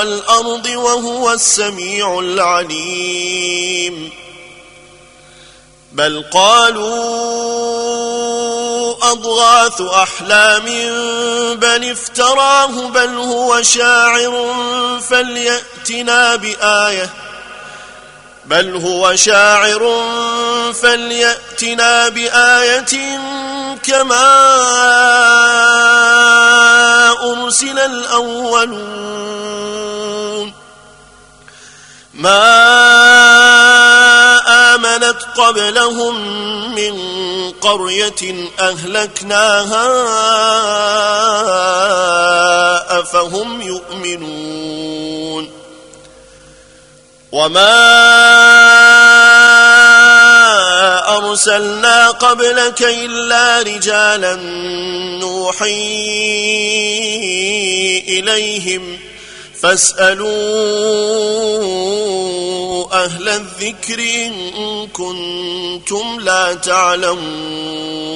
والأرض وهو السميع العليم. بل قالوا أضغاث أحلام بل افتراه بل هو شاعر فليأتنا بآية. بل هو شاعر فليأتنا بآية كما أرسل الأولون. ما آمنت قبلهم من قرية أهلكناها أفهم يؤمنون وما أرسلنا قبلك إلا رجالا نوحي إليهم فاسألوا أهل الذكر إن كنتم لا تعلمون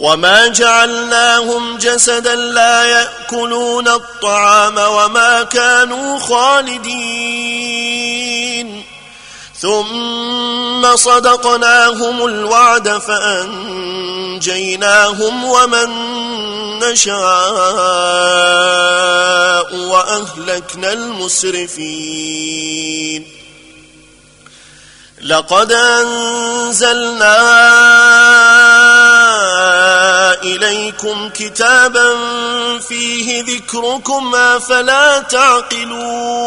وما جعلناهم جسدا لا يأكلون الطعام وما كانوا خالدين ثم صدقناهم الوعد فأنجيناهم ومن نشاء وأهلكنا المسرفين. لقد أنزلنا إليكم كتابا فيه ذكركم أفلا تعقلون؟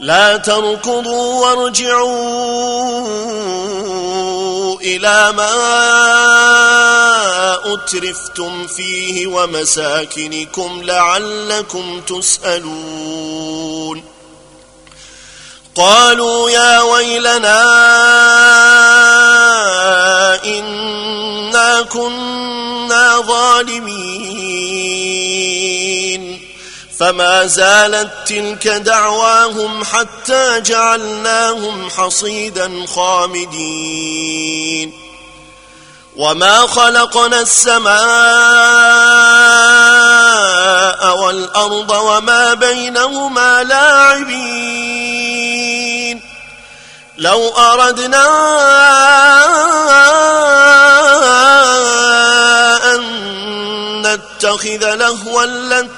لا تركضوا وارجعوا إلى ما أترفتم فيه ومساكنكم لعلكم تسألون. قالوا يا ويلنا إنا كنا ظالمين. فما زالت تلك دعواهم حتى جعلناهم حصيدا خامدين. وما خلقنا السماء والأرض وما بينهما لاعبين. لو أردنا أن نتخذ لهوا لاتخذناه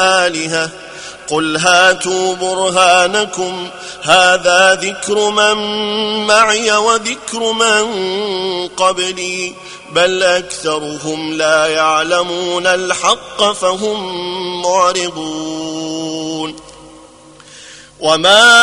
آلهة. قل هاتوا برهانكم. هذا ذكر من معي وذكر من قبلي. بل أكثرهم لا يعلمون الحق فهم معرضون. وما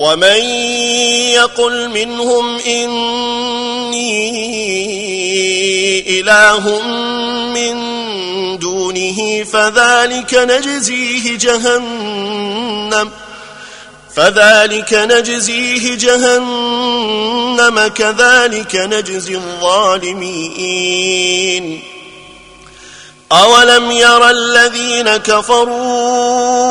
ومن يقل منهم إني إله من دونه فذلك نجزيه جهنم فذلك نجزيه جهنم كذلك نجزي الظالمين أولم يرى الذين كفروا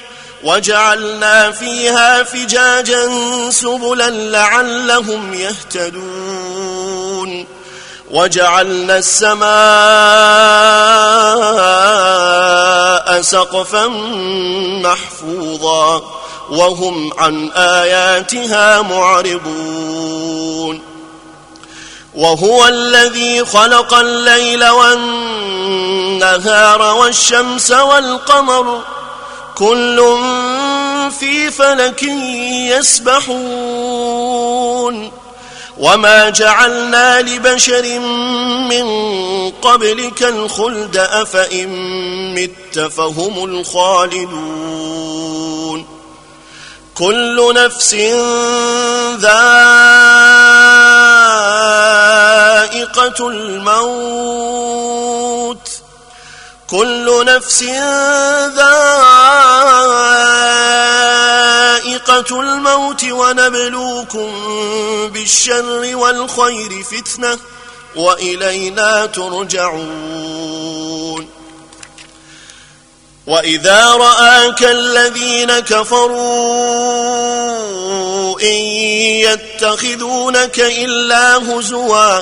وجعلنا فيها فجاجا سبلا لعلهم يهتدون وجعلنا السماء سقفا محفوظا وهم عن آياتها معرضون وهو الذي خلق الليل والنهار والشمس والقمر كل في فلك يسبحون وما جعلنا لبشر من قبلك الخلد أفإن مت فهم الخالدون كل نفس ذائقة الموت كل نفس ذائقة الموت ونبلوكم بالشر والخير فتنة وإلينا ترجعون. وإذا رآك الذين كفروا إن يتخذونك إلا هزوا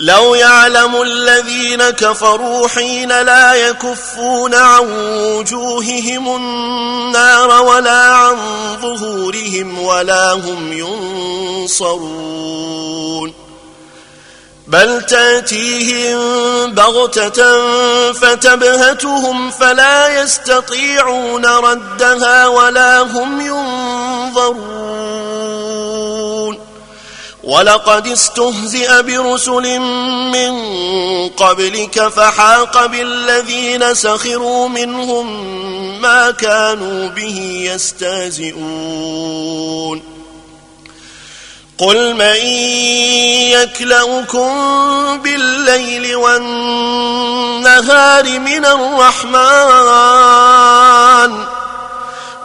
لو يعلم الذين كفروا حين لا يكفون عن وجوههم النار ولا عن ظهورهم ولا هم ينصرون بل تأتيهم بغتة فتبهتهم فلا يستطيعون ردها ولا هم ينظرون ولقد استهزئ برسل من قبلك فحاق بالذين سخروا منهم ما كانوا به يستهزئون. قل من يكلؤكم بالليل والنهار من الرحمن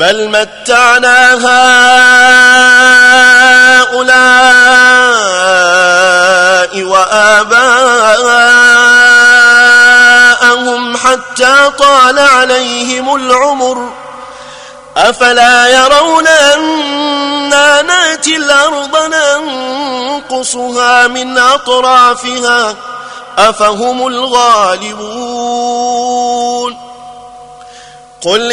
بل متعنا هؤلاء وآباءهم حتى طال عليهم العمر. أفلا يرون أنا نأتي الأرض ننقصها من أطرافها؟ أفهم الغالبون. قل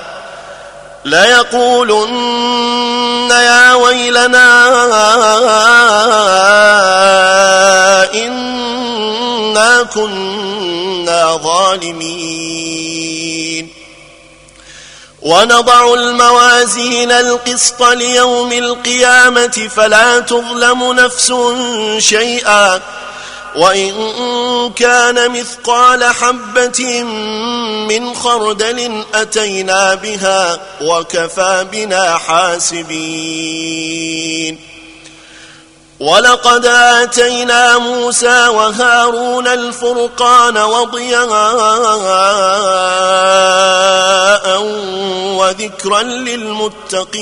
ليقولن يا ويلنا إنا كنا ظالمين. ونضع الموازين القسط ليوم القيامة فلا تظلم نفس شيئا. وإن كان مثقال حبة من خردل أتينا بها وكفى بنا حاسبين. ولقد آتينا موسى وهارون الفرقان وضياء وذكرا للمتقين.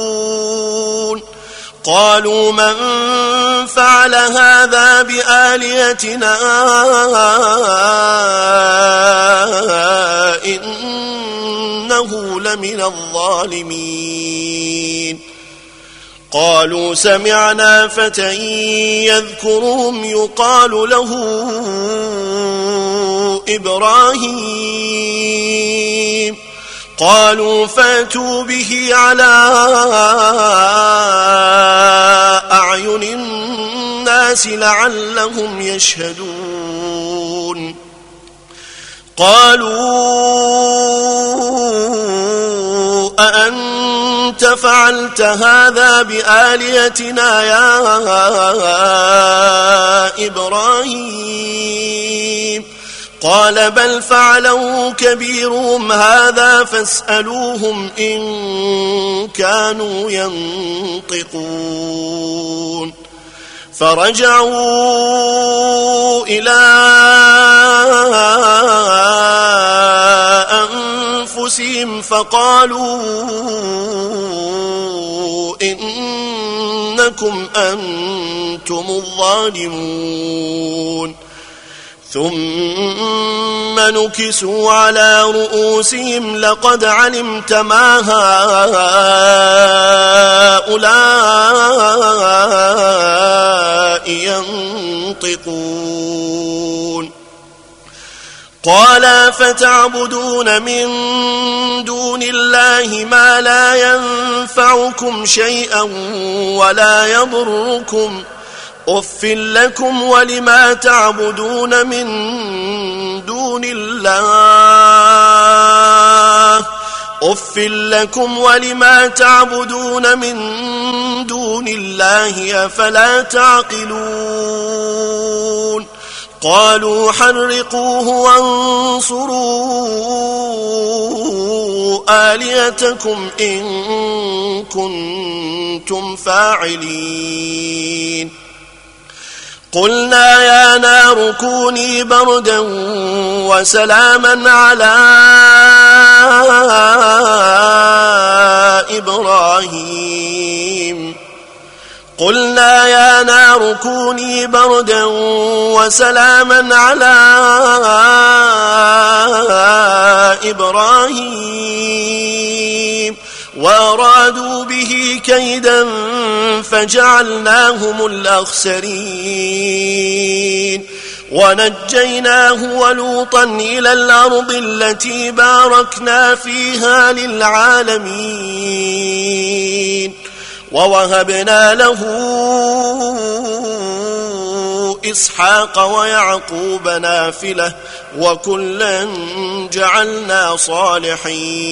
قالوا من فعل هذا بآليتنا إنه لمن الظالمين. قالوا سمعنا فتى يذكرهم يقال له إبراهيم. قالوا فاتوا به على أعين الناس لعلهم يشهدون. قالوا أأنت فعلت هذا بآليتنا يا إبراهيم؟ قال بل فعلوا كبيرهم هذا فاسألوهم إن كانوا ينطقون. فرجعوا إلى أنفسهم فقالوا إنكم أنتم الظالمون. ثم نكسوا على رؤوسهم لقد علمت ما هؤلاء ينطقون. قال فتعبدون من دون الله ما لا ينفعكم شيئا ولا يضركم ۖ؟ أف لكم ولما تعبدون من دون الله أف لكم ولما تعبدون من دون الله أفلا تعقلون قالوا حرقوه وانصروا آليتكم إن كنتم فاعلين قلنا يا نار كوني بردا وسلاما على إبراهيم. قلنا يا نار كوني بردا وسلاما على إبراهيم. وأرادوا به كيدا فجعلناهم الأخسرين. ونجيناه ولوطا إلى الأرض التي باركنا فيها للعالمين. ووهبنا له إسحاق ويعقوب نافلة وكلا جعلنا صالحين.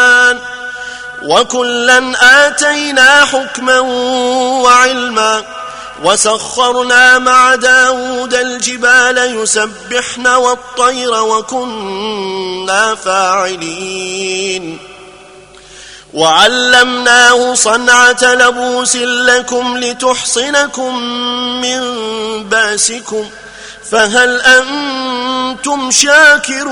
وكلا آتينا حكما وعلما وسخرنا مع داود الجبال يسبحن والطير وكنا فاعلين. وعلمناه صنعة لبوس لكم لتحصنكم من بأسكم فهل أنتم شاكرون؟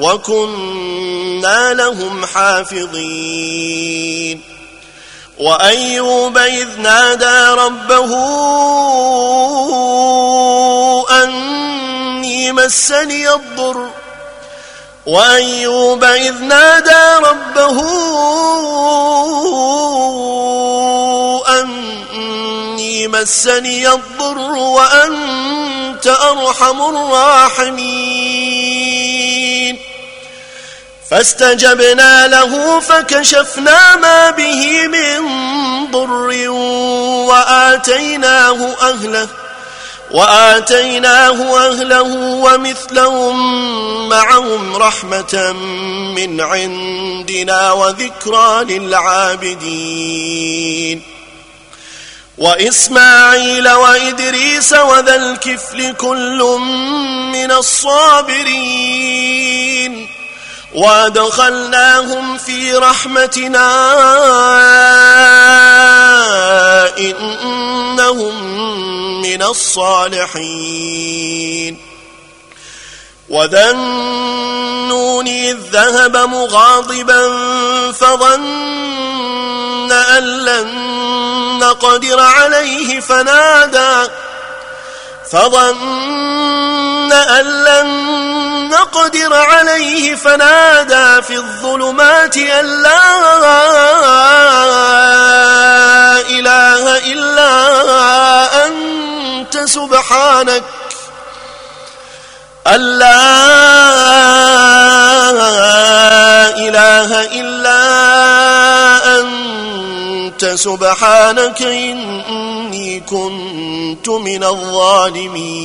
وكنا لهم حافظين. وأيوب إذ نادى ربه أني مسني الضر. وأيوب إذ نادى ربه أني مسني الضر وأنت أرحم الراحمين. فاستجبنا له فكشفنا ما به من ضر وآتيناه أهله وآتيناه أهله ومثلهم معهم رحمة من عندنا وذكرى للعابدين وإسماعيل وإدريس وذا الكفل كل من الصابرين وادخلناهم في رحمتنا إنهم من الصالحين وذا إذ ذهب مغاضبا فظن أن لن نقدر عليه فنادى فظن أن لن نقدر عليه فنادى في الظلمات أن لا إله إلا أنت سبحانك أن لا إله إلا أنت سبحانك إني كنت من الظالمين.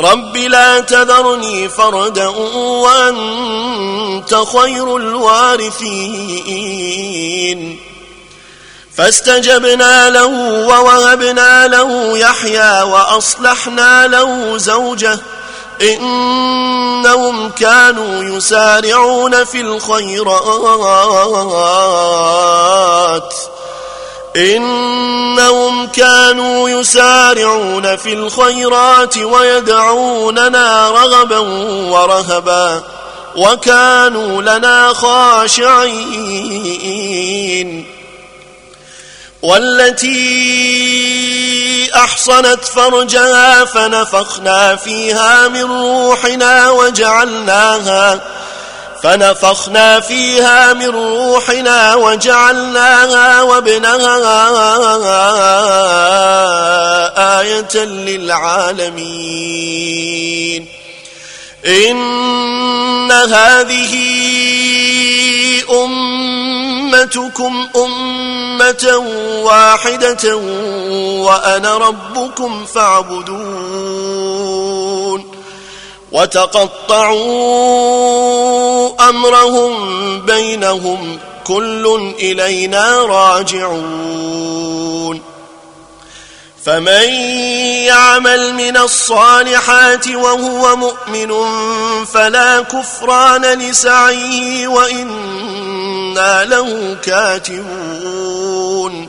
رب لا تذرني فردا وأنت خير الوارثين. فاستجبنا له ووهبنا له يحيى وأصلحنا له زوجه. إنهم كانوا يسارعون في الخيرات. إنهم كانوا يسارعون في الخيرات ويدعوننا رغبا ورهبا وكانوا لنا خاشعين. والتي أحصنت فرجها فنفخنا فيها من روحنا وجعلناها فنفخنا فيها من روحنا وجعلناها وابنها آية للعالمين. إن هذه أمتكم أمة واحدة وأنا ربكم فاعبدون. وتقطعوا أمرهم بينهم كل إلينا راجعون. فمن يعمل من الصالحات وهو مؤمن فلا كفران لسعيه وإن وإنا له كاتبون.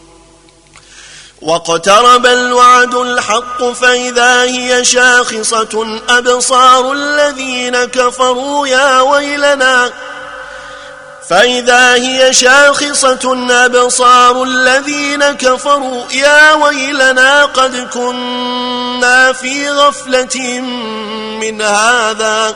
واقترب الوعد الحق فإذا هي شاخصة أبصار الذين كفروا يا ويلنا فإذا هي شاخصة أبصار الذين كفروا يا ويلنا قد كنا في غفلة من هذا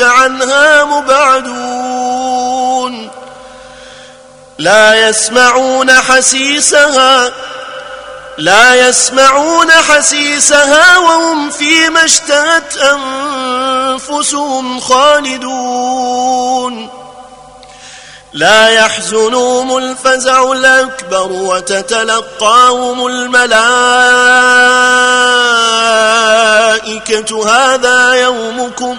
عنها مبعدون. لا يسمعون حسيسها لا يسمعون حسيسها وهم فيما اشتهت أنفسهم خالدون. لا يحزنهم الفزع الأكبر وتتلقاهم الملائكة. هذا يومكم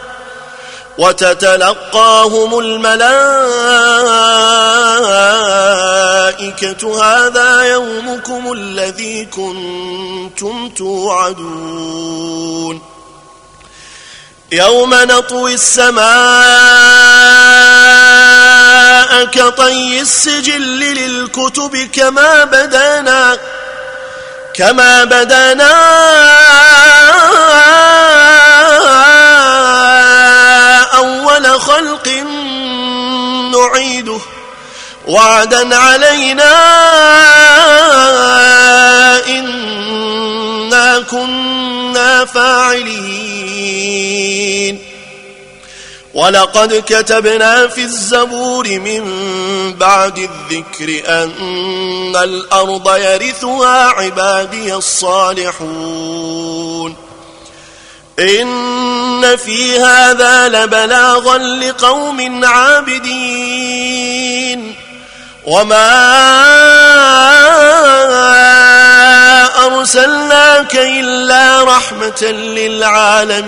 وتتلقاهم الملائكة هذا يومكم الذي كنتم توعدون. يوم نطوي السماء كطي السجل للكتب كما بدانا كما بدانا نعيده وعدا علينا إنا كنا فاعلين. ولقد كتبنا في الزبور من بعد الذكر أن الأرض يرثها عبادي الصالحون. إن في هذا لبلاغا لقوم عابدين. وما أرسلناك إلا رحمة للعالمين.